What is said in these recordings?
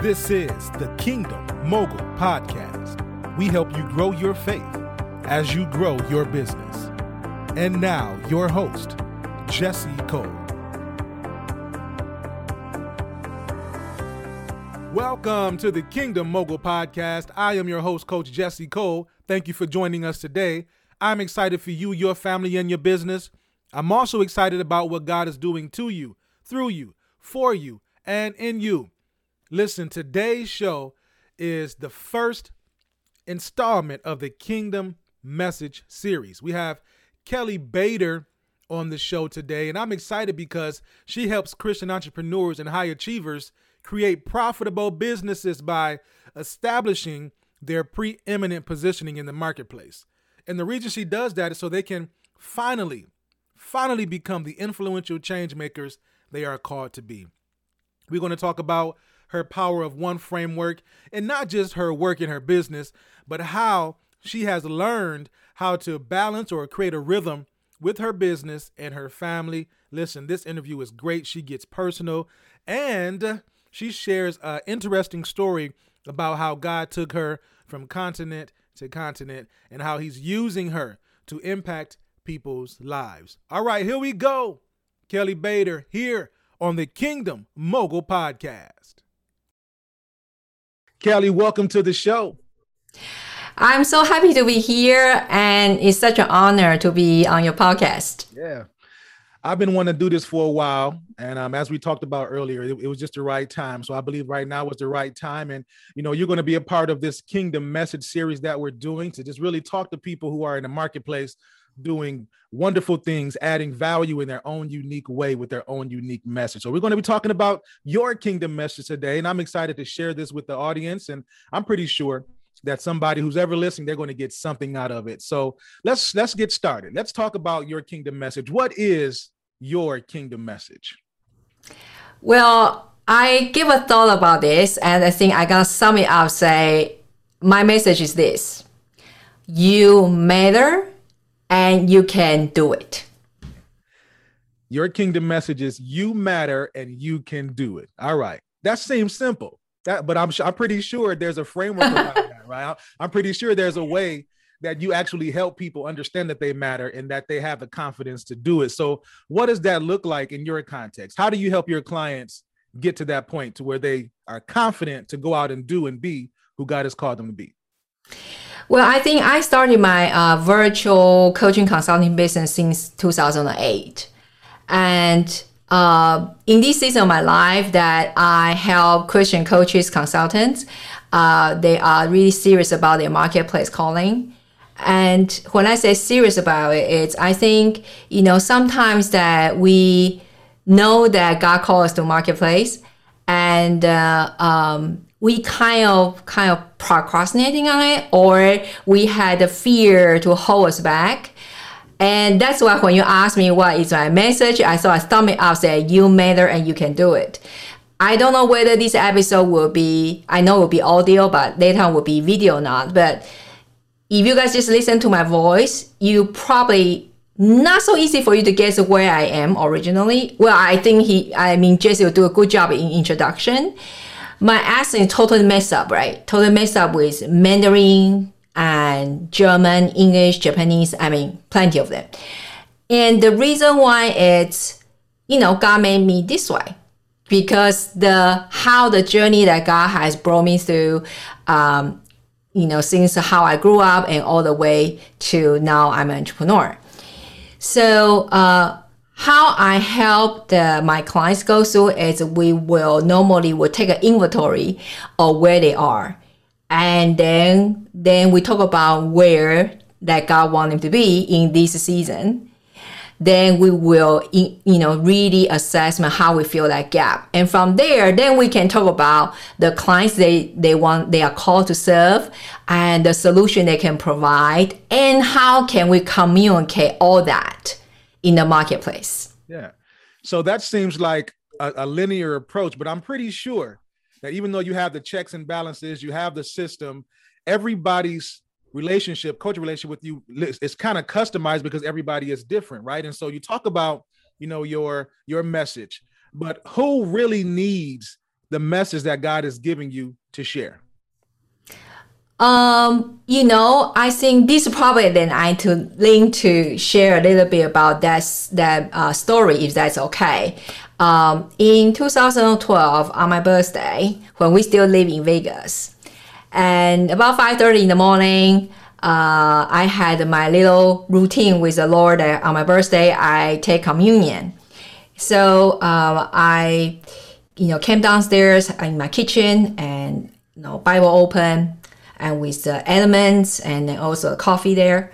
This is the Kingdom Mogul Podcast. We help you grow your faith as you grow your business. And now, your host, Jesse Cole. Welcome to the Kingdom Mogul Podcast. I am your host, Coach Jesse Cole. Thank you for joining us today. I'm excited for you, your family, and your business. I'm also excited about what God is doing to you, through you, for you, and in you. Listen, today's show is the first installment of the Kingdom Message series. We have Kelly Baader on the show today, and I'm excited because she helps Christian entrepreneurs and high achievers create profitable businesses by establishing their preeminent positioning in the marketplace. And the reason she does that is so they can finally, finally become the influential change makers they are called to be. We're going to talk about her power of one framework and not just her work in her business, but how she has learned how to balance or create a rhythm with her business and her family. Listen, this interview is great. She gets personal and she shares an interesting story about how God took her from continent to continent and how he's using her to impact people's lives. All right, here we go. Kelly Baader here on the Kingdom Mogul Podcast. Kelly, welcome to the show. I'm so happy to be here, and it's such an honor to be on your podcast. Yeah. I've been wanting to do this for a while, and um, as we talked about earlier, it, it, was just the right time. So I believe right now was the right time, and you know, you're going to be a part of this Kingdom Message series that we're doing to just really talk to people who are in the marketplace doing wonderful things, adding value in their own unique way with their own unique message. So we're going to be talking about your kingdom message today, and I'm excited to share this with the audience. And I'm pretty sure that somebody who's ever listening, they're going to get something out of it. So let's let's get started. Let's talk about your kingdom message. What is your kingdom message? Well, I give a thought about this, and I think I gotta sum it up. Say, my message is this: you matter and you can do it. Your kingdom message is you matter and you can do it. All right. That seems simple. That, but I'm I'm pretty sure there's a framework around that, right? I'm pretty sure there's a way that you actually help people understand that they matter and that they have the confidence to do it. So, what does that look like in your context? How do you help your clients get to that point to where they are confident to go out and do and be who God has called them to be? Well, I think I started my uh, virtual coaching consulting business since 2008. And uh, in this season of my life that I help Christian coaches, consultants, uh, they are really serious about their marketplace calling. And when I say serious about it, it's I think, you know, sometimes that we know that God calls us to marketplace and uh, um, we kind of kind of procrastinating on it or we had the fear to hold us back. And that's why when you ask me what is my message i i thumb it up say you matter and you can do it. I don't know whether this episode will be i know it will be audio but later on will be video or not. But if you guys just listen to my voice you probably not so easy for you to guess where i am originally. Well i think he i mean jesse will do a good job in introduction my accent is totally messed up, right? Totally messed up with Mandarin and German, English, Japanese. I mean, plenty of them. And the reason why it's, you know, God made me this way because the how the journey that God has brought me through, um, you know, since how I grew up and all the way to now I'm an entrepreneur. So, uh, how I help the, my clients go through is we will normally will take an inventory of where they are. And then then we talk about where that God want them to be in this season. Then we will you know really assess how we fill that gap. And from there, then we can talk about the clients they, they want they are called to serve and the solution they can provide and how can we communicate all that in the marketplace. Yeah. So that seems like a, a, linear approach, but I'm pretty sure that even though you have the checks and balances, you have the system, everybody's relationship, coach relationship with you is kind of customized because everybody is different, right? And so you talk about, you know, your your message, but who really needs the message that God is giving you to share? Um, you know, I think this probably then I to link to share a little bit about that that uh, story if that's okay. Um, in 2012 on my birthday when we still live in Vegas, and about 5:30 in the morning, uh, I had my little routine with the Lord. That on my birthday, I take communion. So um, I, you know, came downstairs in my kitchen and you know Bible open and with the elements and then also coffee there.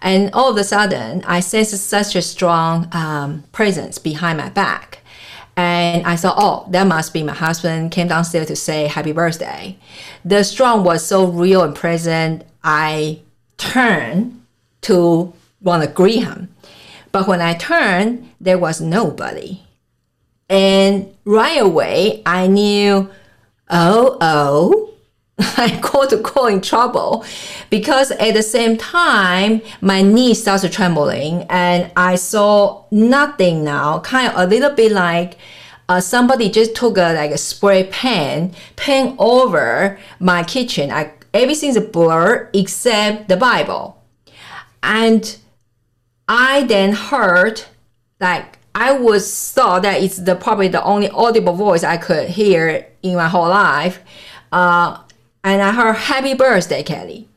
And all of a sudden, I sensed such a strong um, presence behind my back. And I thought, oh, that must be my husband came downstairs to say happy birthday. The strong was so real and present, I turned to want to greet him. But when I turned, there was nobody. And right away, I knew, oh, oh, go to go in trouble because at the same time my knee starts trembling and I saw nothing now, kind of a little bit like uh, somebody just took a like a spray pan, paint over my kitchen. I everything's blurred except the Bible, and I then heard like I was thought that it's the probably the only audible voice I could hear in my whole life. Uh, and I heard happy birthday, Kelly.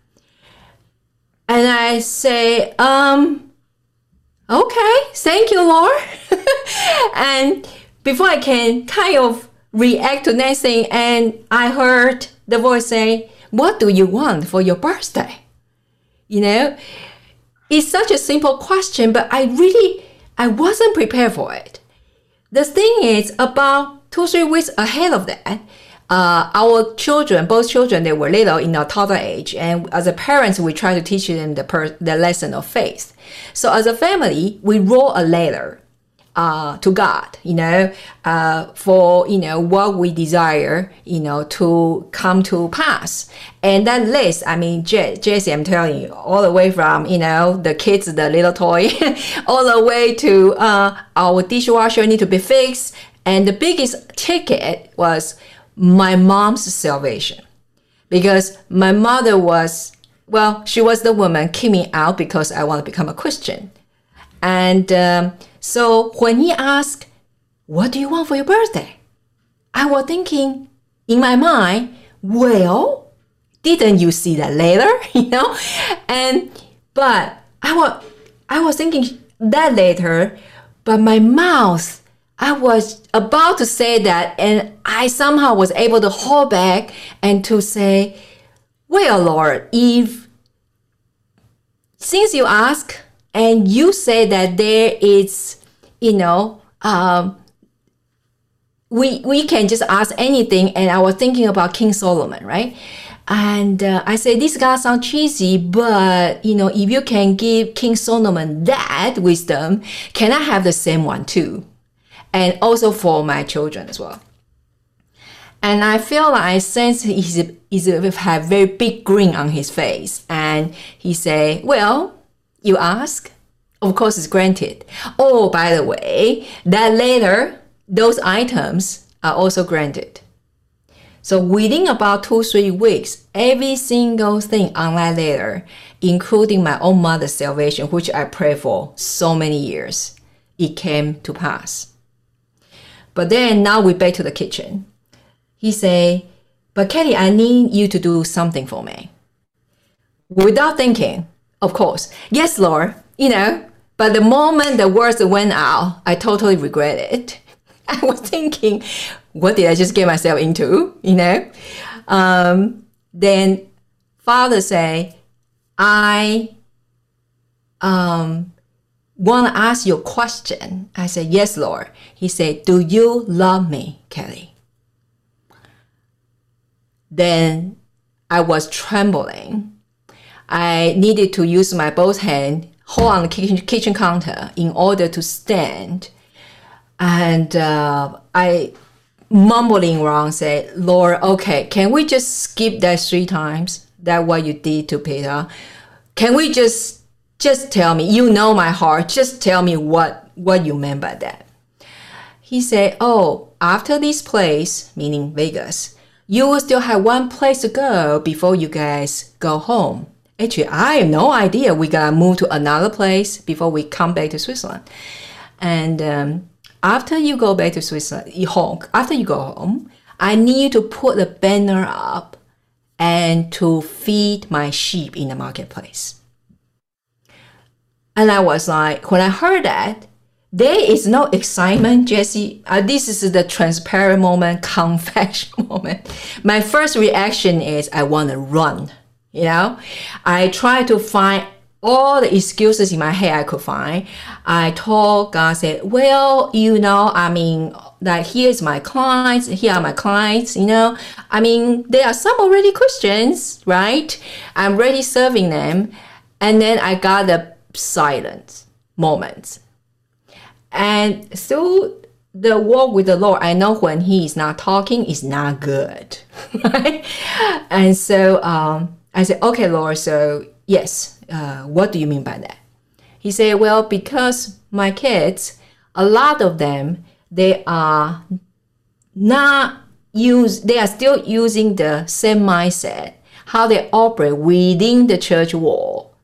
And I say, um, okay, thank you, Lord. and before I can kind of react to next thing, and I heard the voice say, What do you want for your birthday? You know, it's such a simple question, but I really I wasn't prepared for it. The thing is, about two, three weeks ahead of that, uh, our children, both children, they were little in a toddler age, and as a parents, we try to teach them the per- the lesson of faith. So as a family, we wrote a letter uh, to God, you know, uh, for you know what we desire, you know, to come to pass. And that list, I mean, J- Jesse, I'm telling you, all the way from you know the kids, the little toy, all the way to uh, our dishwasher need to be fixed. And the biggest ticket was my mom's salvation. Because my mother was well she was the woman kicked me out because i want to become a christian. And um, so when he asked what do you want for your birthday? I was thinking in my mind well didn't you see that later you know? And but i was i was thinking that later but my mouth I was about to say that, and I somehow was able to hold back and to say, Well, Lord, if since you ask and you say that there is, you know, um, we we can just ask anything, and I was thinking about King Solomon, right? And uh, I said, this guy sounds cheesy, but you know, if you can give King Solomon that wisdom, can I have the same one too? And also for my children as well. And I feel like I sense he's, he's have very big grin on his face, and he say, "Well, you ask, of course it's granted. Oh, by the way, that later those items are also granted." So within about two three weeks, every single thing on that letter, including my own mother's salvation, which I prayed for so many years, it came to pass. But then now we back to the kitchen. He say, but Kelly, I need you to do something for me. Without thinking, of course, yes, Lord, you know, but the moment the words went out, I totally regret it. I was thinking, what did I just get myself into, you know? Um, then father say, I um, want to ask you a question. I said, Yes, Lord. He said, Do you love me, Kelly? Then I was trembling. I needed to use my both hand, hold on the kitchen, kitchen counter in order to stand. And uh, I mumbling around said, Lord, okay, can we just skip that three times? That what you did to Peter? Can we just just tell me. You know my heart. Just tell me what what you meant by that. he said, Oh, after this place, meaning Vegas, you will still have one place to go before you guys go home. Actually, I have no idea we gotta move to another place before we come back to Switzerland. And um, after you go back to Switzerland, home, after you go home, I need to put the banner up and to feed my sheep in the marketplace. And I was like, when I heard that, there is no excitement, Jesse. Uh, this is the transparent moment, confession moment. My first reaction is I want to run. You know, I try to find all the excuses in my head I could find. I told God, said, well, you know, I mean, like here's my clients, here are my clients, you know. I mean, there are some already Christians, right? I'm already serving them. And then I got the silence moment. And through the walk with the Lord, I know when He is not talking, is not good, right? And so um, I said, okay, Lord, so yes, uh, what do you mean by that? He said, well, because my kids, a lot of them, they are not use, they are still using the same mindset, how they operate within the church wall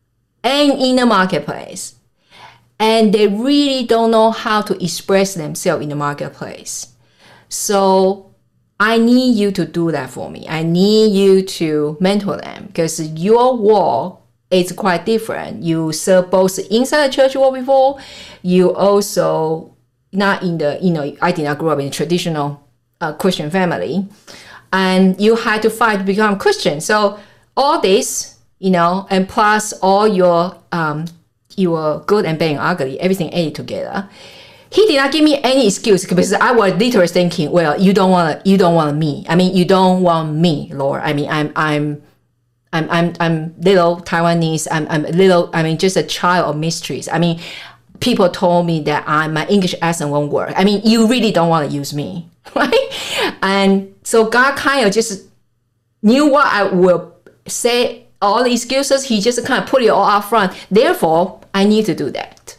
and in the marketplace. And they really don't know how to express themselves in the marketplace. So I need you to do that for me. I need you to mentor them because your wall is quite different. You serve both inside the church wall before, you also not in the, you know, I did not grow up in a traditional uh, Christian family, and you had to fight to become Christian. So all this, you know, and plus all your um, your good and bad and ugly, everything added together he did not give me any excuse because I was literally thinking, well, you don't want you don't want me. I mean, you don't want me, Lord. I mean, I'm I'm I'm I'm I'm little Taiwanese. I'm I'm little. I mean, just a child of mysteries. I mean, people told me that I my English accent won't work. I mean, you really don't want to use me, right? And so God kind of just knew what I will say. All the excuses, He just kind of put it all up front. Therefore, I need to do that.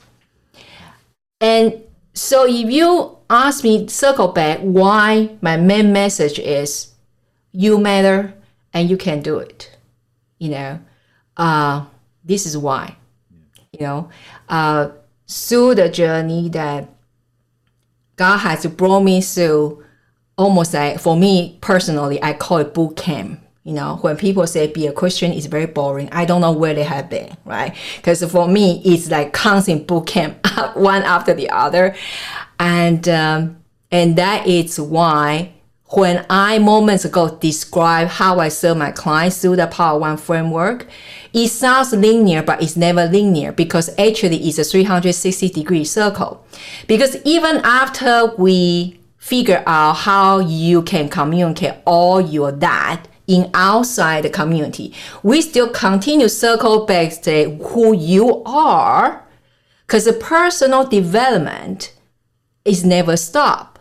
And so if you ask me, circle back, why my main message is you matter and you can do it. You know, uh, this is why. You know, uh, through the journey that God has brought me through, almost like for me personally, I call it boot camp. You know, when people say be a Christian is very boring, I don't know where they have been, right? Because for me, it's like constant boot camp, one after the other, and um, and that is why when I moments ago describe how I serve my clients through the Power One framework, it sounds linear, but it's never linear because actually it's a 360 degree circle. Because even after we figure out how you can communicate all your that in outside the community, we still continue circle back to who you are, because the personal development is never stop.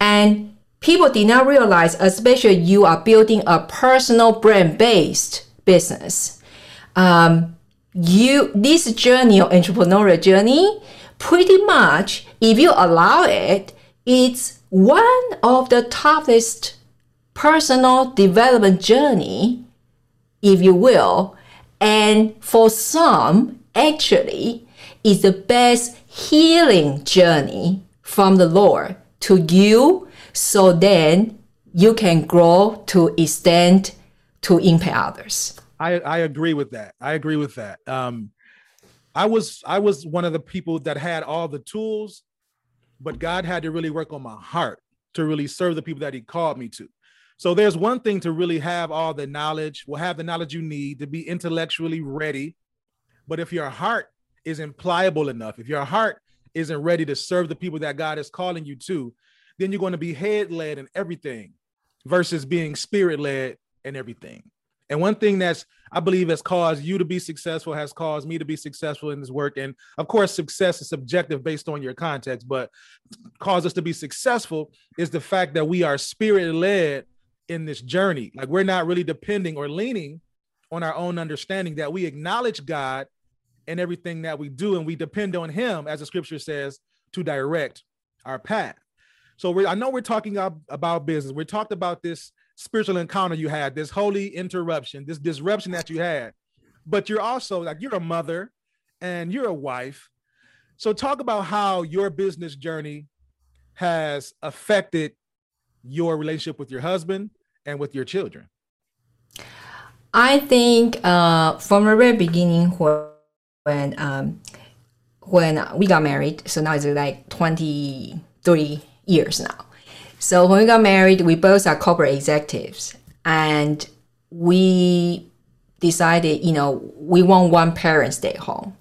And people did not realize, especially you are building a personal brand based business. Um, you this journey or entrepreneurial journey, pretty much, if you allow it, it's one of the toughest personal development journey, if you will, and for some, actually, is the best healing journey from the Lord to you, so then you can grow to extend to impact others. I, I agree with that. I agree with that. Um, I was I was one of the people that had all the tools, but God had to really work on my heart to really serve the people that He called me to. So there's one thing to really have all the knowledge, will have the knowledge you need to be intellectually ready. But if your heart isn't pliable enough, if your heart isn't ready to serve the people that God is calling you to, then you're going to be head led in everything versus being spirit led in everything. And one thing that's I believe has caused you to be successful has caused me to be successful in this work. And of course, success is subjective based on your context, but cause us to be successful is the fact that we are spirit led in this journey. Like we're not really depending or leaning on our own understanding, that we acknowledge God in everything that we do and we depend on Him, as the scripture says, to direct our path. So I know we're talking about business. We talked about this spiritual encounter you had, this holy interruption, this disruption that you had. But you're also like you're a mother and you're a wife. So talk about how your business journey has affected your relationship with your husband and with your children. I think uh, from the very beginning when um, when we got married, so now it's like 23 years now. So when we got married, we both are corporate executives, and we decided, you know, we want one parent stay home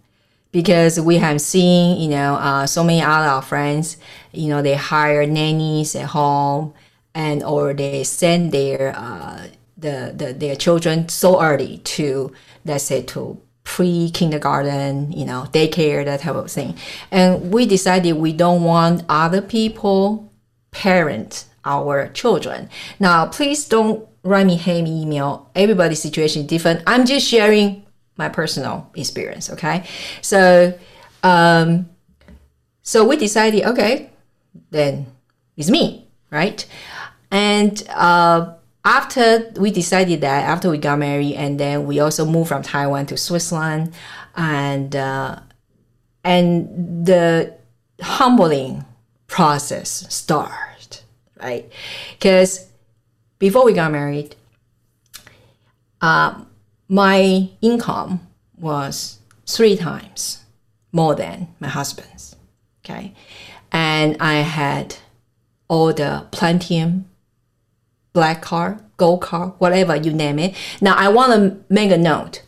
because we have seen, you know, uh, so many other friends, you know, they hire nannies at home and or they send their uh, the, the their children so early to let's say to pre kindergarten, you know, daycare, that type of thing. And we decided we don't want other people parent our children. Now, please don't write me hate email. Everybody's situation is different. I'm just sharing my personal experience. Okay, so um, so we decided, okay, then it's me, right? And uh, after we decided that, after we got married, and then we also moved from Taiwan to Switzerland, and uh, and the humbling process started, right? Because before we got married, uh, my income was three times more than my husband's, okay, and I had all the Platinum black car, gold car, whatever you name it. Now I want to make a note.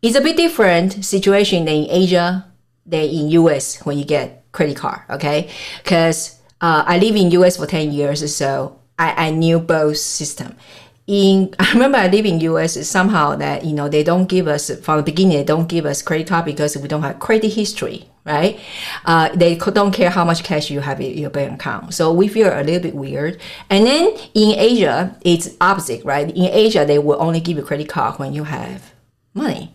It's a bit different situation than in Asia than in US when you get credit card, okay? Because uh, I live in US for 10 years, so I, I knew both system. In I remember I live in US somehow that you know they don't give us from the beginning they don't give us credit card because we don't have credit history right? Uh, they don't care how much cash you have in your bank account. So we feel a little bit weird. And then in Asia, it's opposite, right? In Asia, they will only give you credit card when you have money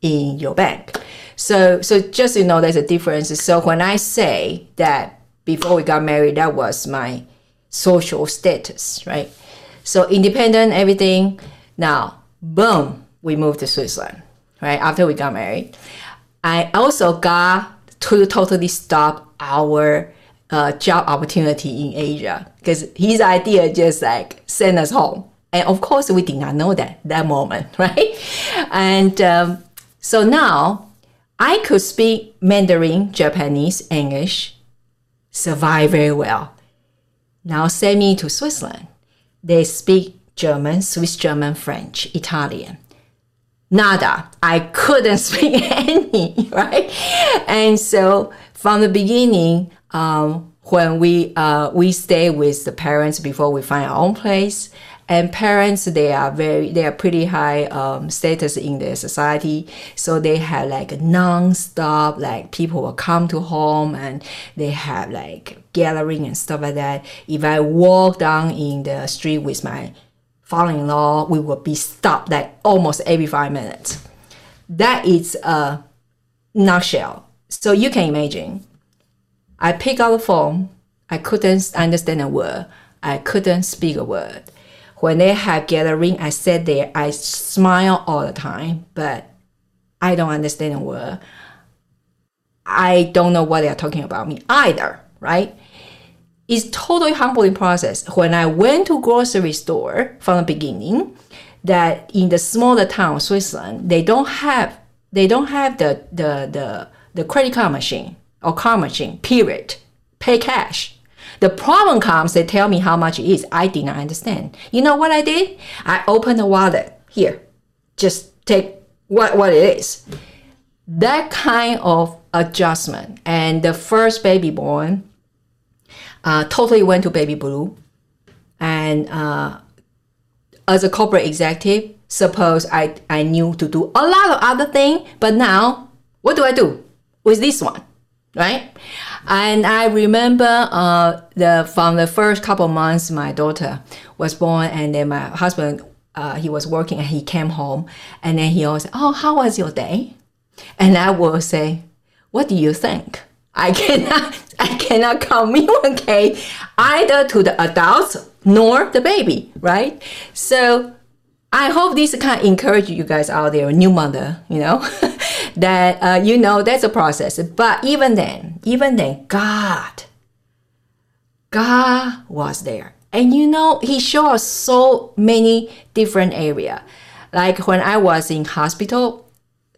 in your bank. So, so just you know, there's a difference. So when I say that before we got married, that was my social status, right? So independent, everything. Now, boom, we moved to Switzerland, right? After we got married. I also got to totally stop our uh, job opportunity in Asia because his idea just like send us home. And of course, we did not know that that moment, right? And um, so now I could speak Mandarin, Japanese, English, survive very well. Now send me to Switzerland. They speak German, Swiss German, French, Italian nada. I couldn't speak any, right? And so from the beginning, um, when we uh, we stay with the parents before we find our own place, and parents they are very they are pretty high um, status in their society, so they have like non-stop like people will come to home and they have like gathering and stuff like that. If I walk down in the street with my father-in-law, we will be stopped like almost every five minutes. That is a nutshell. So you can imagine. I pick up the phone. I couldn't understand a word. I couldn't speak a word. When they have gathering, I sat there. I smile all the time, but I don't understand a word. I don't know what they are talking about me either, right? It's totally humbling process. When I went to grocery store from the beginning, that in the smaller town Switzerland, they don't have they don't have the the the, the credit card machine or card machine. Period. Pay cash. The problem comes, they tell me how much it is. I did not understand. You know what I did? I opened the wallet. Here, just take what, what it is. That kind of adjustment. And the first baby born, uh, totally went to baby blue. And uh, as a corporate executive, suppose I, I knew to do a lot of other things, but now what do I do with this one, right? And I remember uh, the from the first couple months, my daughter was born, and then my husband uh, he was working and he came home, and then he always, oh, how was your day? And I will say, what do you think? I cannot, I cannot communicate either to the adults nor the baby, right? So I hope this of encourage you guys out there, new mother, you know, that uh, you know that's a process. But even then, even then, God, God was there, and you know He showed us so many different area. Like when I was in hospital,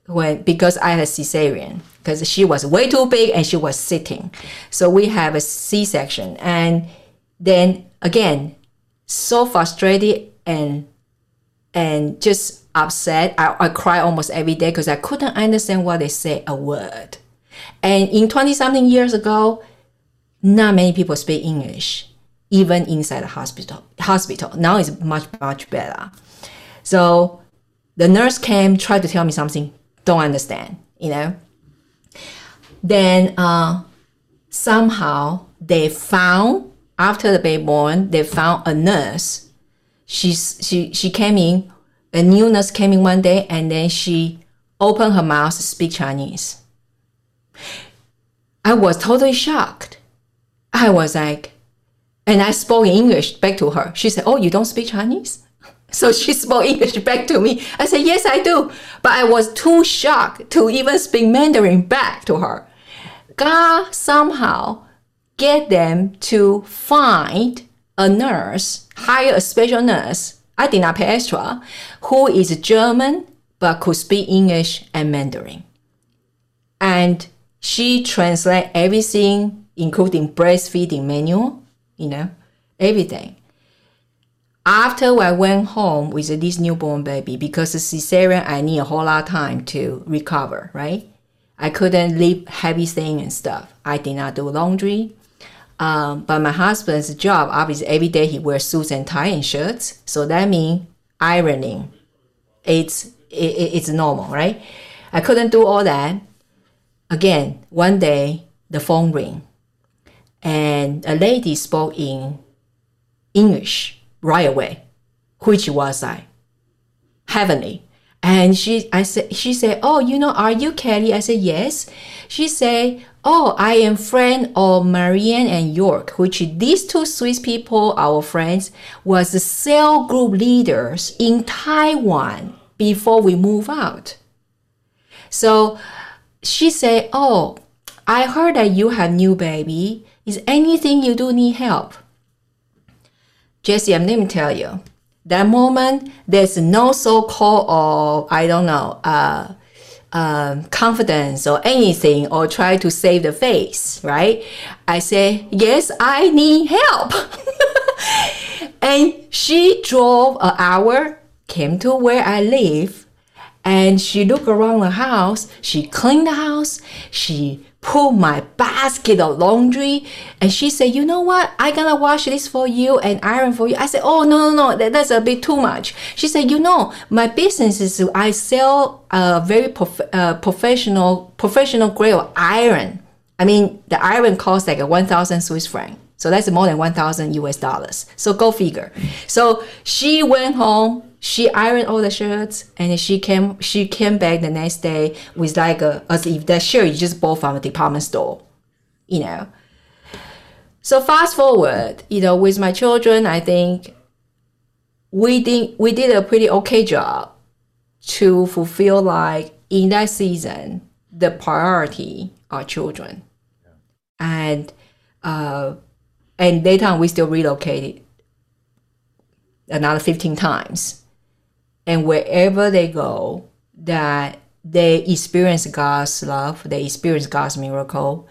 when because I had a cesarean, because she was way too big and she was sitting, so we have a C section, and then again, so frustrated and and just upset. I, I cry almost every day because I couldn't understand what they say a word. And in 20 something years ago, not many people speak English, even inside the hospital. Hospital now is much much better. So the nurse came, tried to tell me something, don't understand, you know. Then uh, somehow they found after the baby born, they found a nurse. She's she she came in a new nurse came in one day and then she opened her mouth to speak chinese. I was totally shocked. I was like and i spoke in english back to her. She said oh you don't speak chinese so she spoke english back to me i said yes i do but i was too shocked to even speak mandarin back to her god somehow get them to find a nurse, hire a special nurse, I did not pay extra, who is German but could speak English and Mandarin. And she translate everything, including breastfeeding manual, you know, everything. After I went home with this newborn baby, because cesarean, I need a whole lot of time to recover, right? I couldn't lift heavy things and stuff. I did not do laundry. Um, but my husband's job, obviously, every day he wears suits and tie and shirts. So that means ironing. It's it, it's normal, right? I couldn't do all that. Again, one day the phone ring, and a lady spoke in English right away, which was I, heavenly. And she, I said, she said, "Oh, you know, are you Kelly?" I said, "Yes." She said, Oh, I am friend of Marianne and York, which these two Swiss people, our friends, was the cell group leaders in Taiwan before we move out. So she said, Oh, I heard that you have new baby. Is anything you do need help? Jesse, let me tell you, that moment, there's no so-called or I don't know, uh, um, confidence or anything or try to save the face, right? I say, yes, I need help. and she drove an hour, came to where I live, and she looked around the house. She cleaned the house. She pull my basket of laundry and she said you know what? I gonna wash this for you and iron for you. I said oh no no no that, that's a bit too much. She said you know my business is i sell a very prof- uh, professional professional grade of iron. I mean the iron costs like a 1000 swiss franc. So that's more than 1000 us dollars. So go figure. So she went home she ironed all the shirts and she came she came back the next day with like a as if that shirt you just bought from a department store you know. So fast forward you know with my children i think we did we did a pretty okay job to fulfill like in that season the priority are children. Yeah. and uh and later on we still relocated another 15 times and wherever they go, that they experience God's love, they experience God's miracle,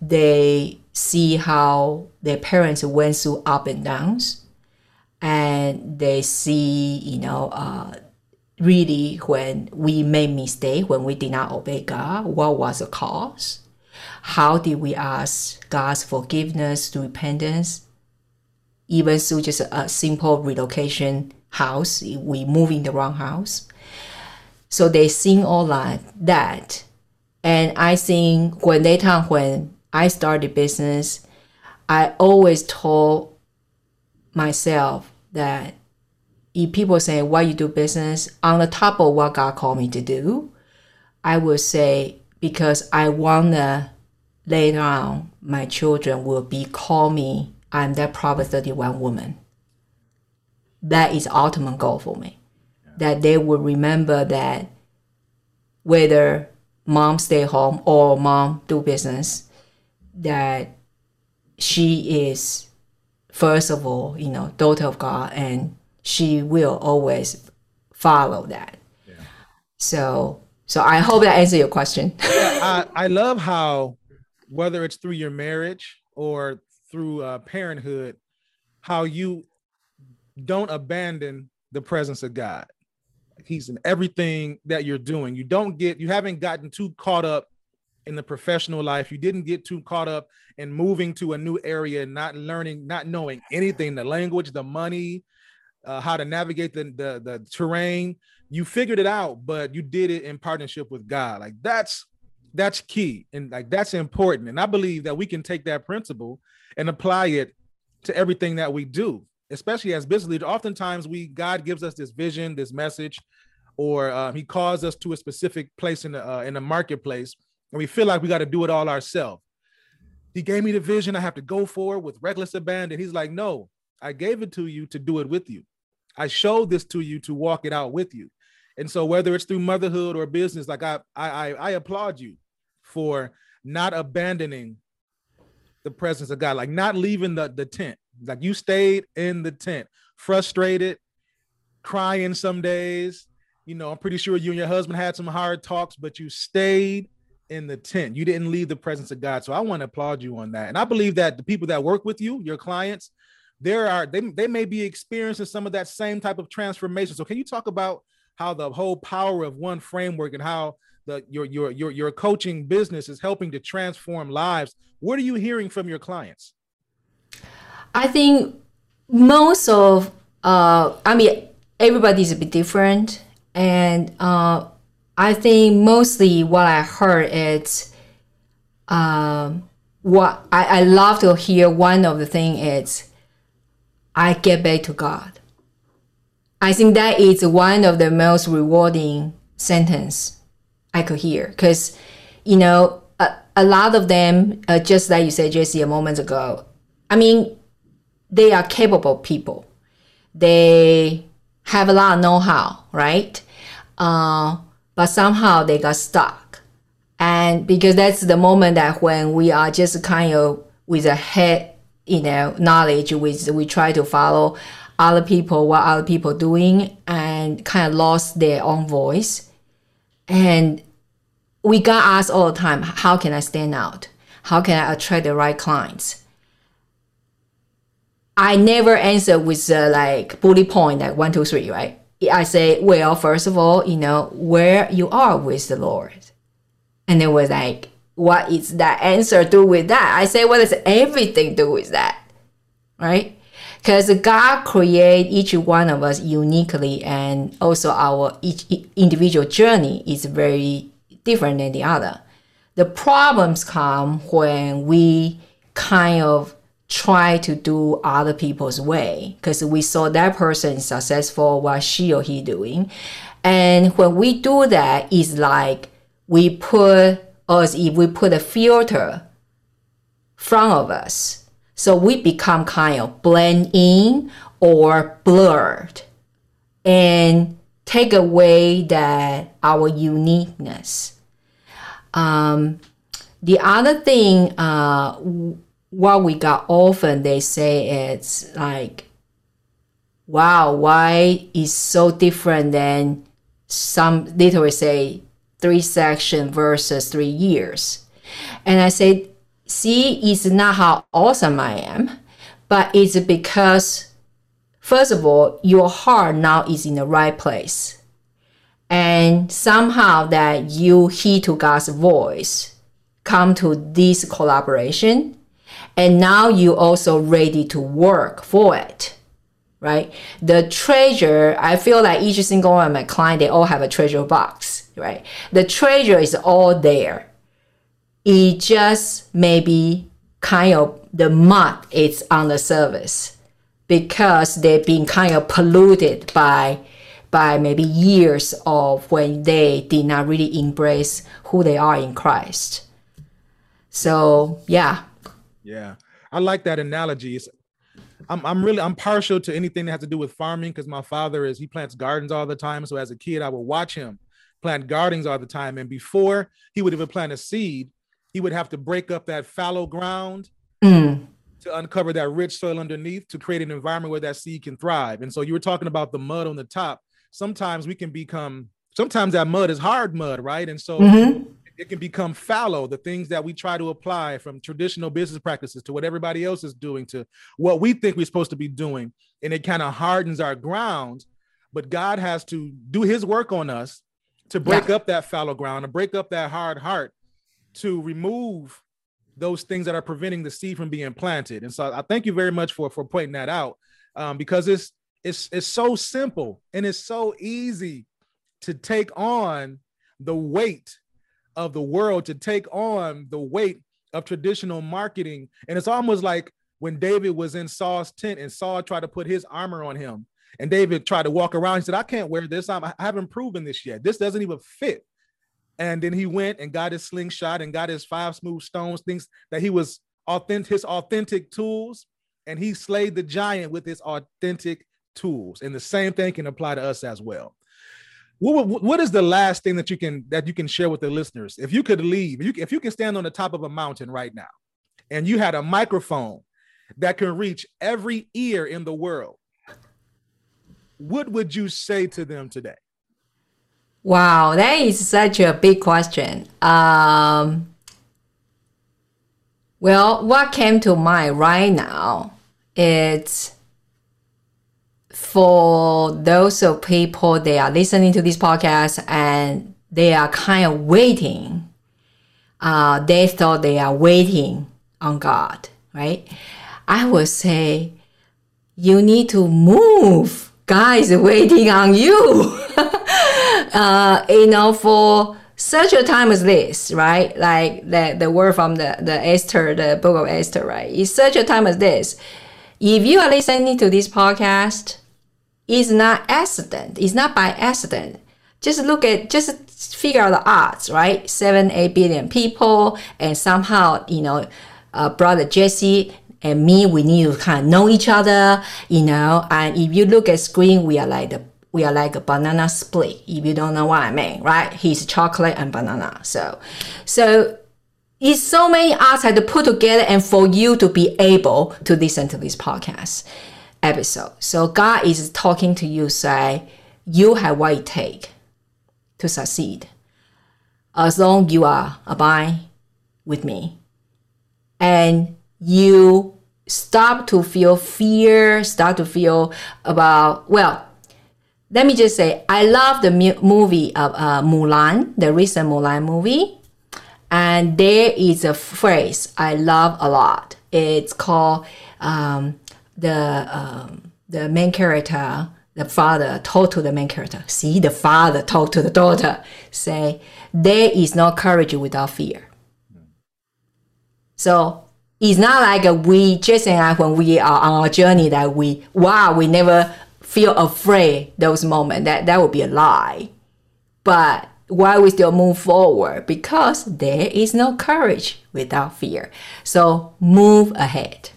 they see how their parents went through up and downs, and they see, you know, uh, really when we made mistake, when we did not obey God, what was the cause? How did we ask God's forgiveness to repentance? Even through just a simple relocation house. We move in the wrong house. So they sing all like that. And I think when they time when I started business, I always told myself that if people say why you do business on the top of what God called me to do, I would say because I wanna later on my children will be call me I'm that Proverbs 31 woman. That is ultimate goal for me. Yeah. That they will remember that whether mom stay home or mom do business, that she is first of all, you know, daughter of God and she will always follow that. Yeah. So so I hope that answers your question. yeah, I, I love how whether it's through your marriage or through uh, parenthood, how you don't abandon the presence of God. He's in everything that you're doing. You don't get, you haven't gotten too caught up in the professional life. You didn't get too caught up in moving to a new area and not learning, not knowing anything, the language, the money, uh, how to navigate the, the the terrain. You figured it out, but you did it in partnership with God. Like that's that's key and like that's important. And I believe that we can take that principle and apply it to everything that we do, especially as business leaders. Oftentimes, we God gives us this vision, this message, or uh, He calls us to a specific place in the uh, in the marketplace, and we feel like we got to do it all ourselves. He gave me the vision; I have to go for it with reckless abandon. He's like, "No, I gave it to you to do it with you. I showed this to you to walk it out with you." And so, whether it's through motherhood or business, like I I I applaud you for not abandoning the presence of God, like not leaving the, the tent. Like you stayed in the tent, frustrated, crying some days. You know, I'm pretty sure you and your husband had some hard talks, but you stayed in the tent. You didn't leave the presence of God. So I want to applaud you on that. And I believe that the people that work with you, your clients, there are they, they may be experiencing some of that same type of transformation. So can you talk about how the whole power of one framework and how the your your your your coaching business is helping to transform lives. What are you hearing from your clients? I think most of uh, I mean everybody's a bit different, and uh, I think mostly what I heard is um, what I, I love to hear. One of the thing is I get back to God. I think that is one of the most rewarding sentence I could hear because, you know, a, a lot of them, uh, just like you said, Jesse, a moment ago, I mean, they are capable people. They have a lot of know-how, right? Uh, but somehow they got stuck. And because that's the moment that when we are just kind of with a head, you know, knowledge, we, we try to follow other people, what other people doing, and kind of lost their own voice. And we got asked all the time, how can I stand out? How can I attract the right clients? I never answer with uh, like bullet point like one, two, three, right? I say, well, first of all, you know, where you are with the Lord. And they were like, what is that answer do with that? I say, what does everything do with that? Right? because God created each one of us uniquely, and also our each individual journey is very different than the other. The problems come when we kind of try to do other people's way. Because we saw that person successful what she or he doing. And when we do that it's like we put us if we put a filter front of us. So we become kind of blend in or blurred and take away that our uniqueness. Um, the other thing, uh, what we got often, they say it's like, wow, why is so different than some literally say three section versus three years. And I say see it's not how awesome I am, but it's because, first of all, your heart now is in the right place. And somehow that you hear to God's voice, come to this collaboration, and now you also ready to work for it right? The treasure, I feel like each single one of my client, they all have a treasure box, right? The treasure is all there it just maybe kind of the mud is on the surface because they've been kind of polluted by by maybe years of when they did not really embrace who they are in Christ. So yeah. Yeah. I like that analogy. It's, I'm, I'm really I'm partial to anything that has to do with farming because my father is he plants gardens all the time. So as a kid, I would watch him plant gardens all the time. And before he would even plant a seed, he would have to break up that fallow ground mm. to uncover that rich soil underneath to create an environment where that seed can thrive. And so you were talking about the mud on the top. Sometimes we can become sometimes that mud is hard mud, right? And so mm-hmm. It can become fallow. The things that we try to apply from traditional business practices to what everybody else is doing to what we think we're supposed to be doing, and it kind of hardens our ground. But God has to do His work on us to break yeah. up that fallow ground and break up that hard heart to remove those things that are preventing the seed from being planted. And so I thank you very much for for pointing that out um, because it's it's it's so simple and it's so easy to take on the weight of the world, to take on the weight of traditional marketing. And it's almost like when David was in Saul's tent and Saul tried to put his armor on him. And David tried to walk around. He said, I can't wear this. I'm, I haven't proven this yet. This doesn't even fit. And then he went and got his slingshot and got his five smooth stones, things that he was authentic, his authentic tools. And he slayed the giant with his authentic tools. And the same thing can apply to us as well what, what is the last thing that you can that you can share with the listeners? If you could leave if you, if you can stand on the top of a mountain right now and you had a microphone that can reach every ear in the world what would you say to them today? Wow that is such a big question. Um, well what came to mind right now is for those of people they are listening to this podcast and they are kind of waiting uh, they thought they are waiting on god right i would say you need to move god is waiting on you uh, you know for such a time as this, right? Like the, the word from the, the Esther, the book of Esther, right? It's such a time as this. If you are listening to this podcast, is not accident. It's not by accident. Just look at, just figure out the odds, right? Seven, eight billion people, and somehow, you know, uh, brother Jesse and me, we need to kind of know each other, you know. And if you look at screen, we are like the we are like a banana split. If you don't know what I mean, right? He's chocolate and banana. So, so it's so many odds I had to put together, and for you to be able to listen to this podcast episode. So God is talking to you, say, you have what it take to succeed. As long you are abide with me. And you stop to feel fear, start to feel about, well, let me just say, I love the movie of uh, Mulan, the recent Mulan movie. And there is a phrase I love a lot. It's called um, the um, the main character, the father, told to the main character. See, the father told to the daughter, say, there is no courage without fear. So it's not like we, Jason and I, when we are on our journey, that we, wow, we never feel afraid those moments. That that would be a lie. But why we still move forward? Because there is no courage without fear. So move ahead.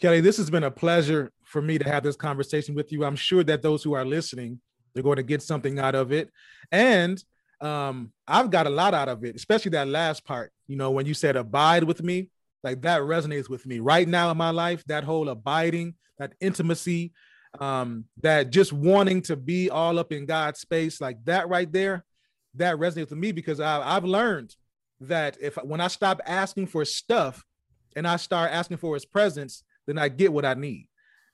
Kelly, this has been a pleasure for me to have this conversation with you. I'm sure that those who are listening, they're going to get something out of it. And um, I've got a lot out of it, especially that last part. You know, when you said abide with me, like that resonates with me right now in my life. That whole abiding, that intimacy, um, that just wanting to be all up in God's space, like that right there, that resonates with me because I, I've learned that if when I stop asking for stuff and I start asking for His presence, then I get what I need.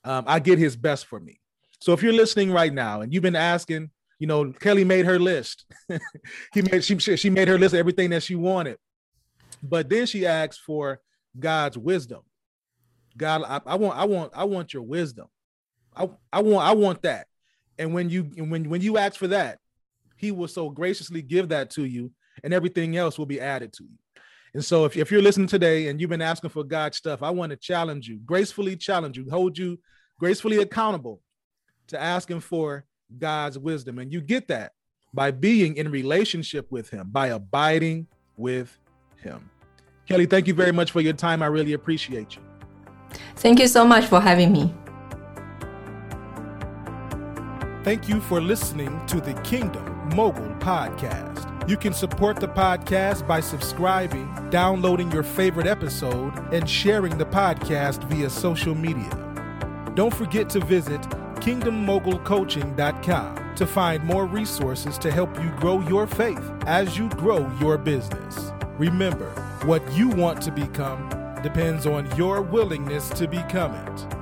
Um, I get his best for me. So if you're listening right now and you've been asking, you know, Kelly made her list. he made she she made her list of everything that she wanted, but then she asked for God's wisdom. God, I, I want, I want, I want your wisdom. I, I want, I want that. And when you when when you ask for that, He will so graciously give that to you, and everything else will be added to you. And so if, if you're listening today and you've been asking for God stuff, I want to challenge you, gracefully challenge you, hold you gracefully accountable to asking for God's wisdom. And you get that by being in relationship with him, by abiding with him. Kelly, thank you very much for your time. I really appreciate you. Thank you so much for having me. Thank you for listening to the Kingdom Mogul Podcast. You can support the podcast by subscribing, downloading your favorite episode, and sharing the podcast via social media. Don't forget to visit kingdommogulcoaching.com to find more resources to help you grow your faith as you grow your business. Remember, what you want to become depends on your willingness to become it.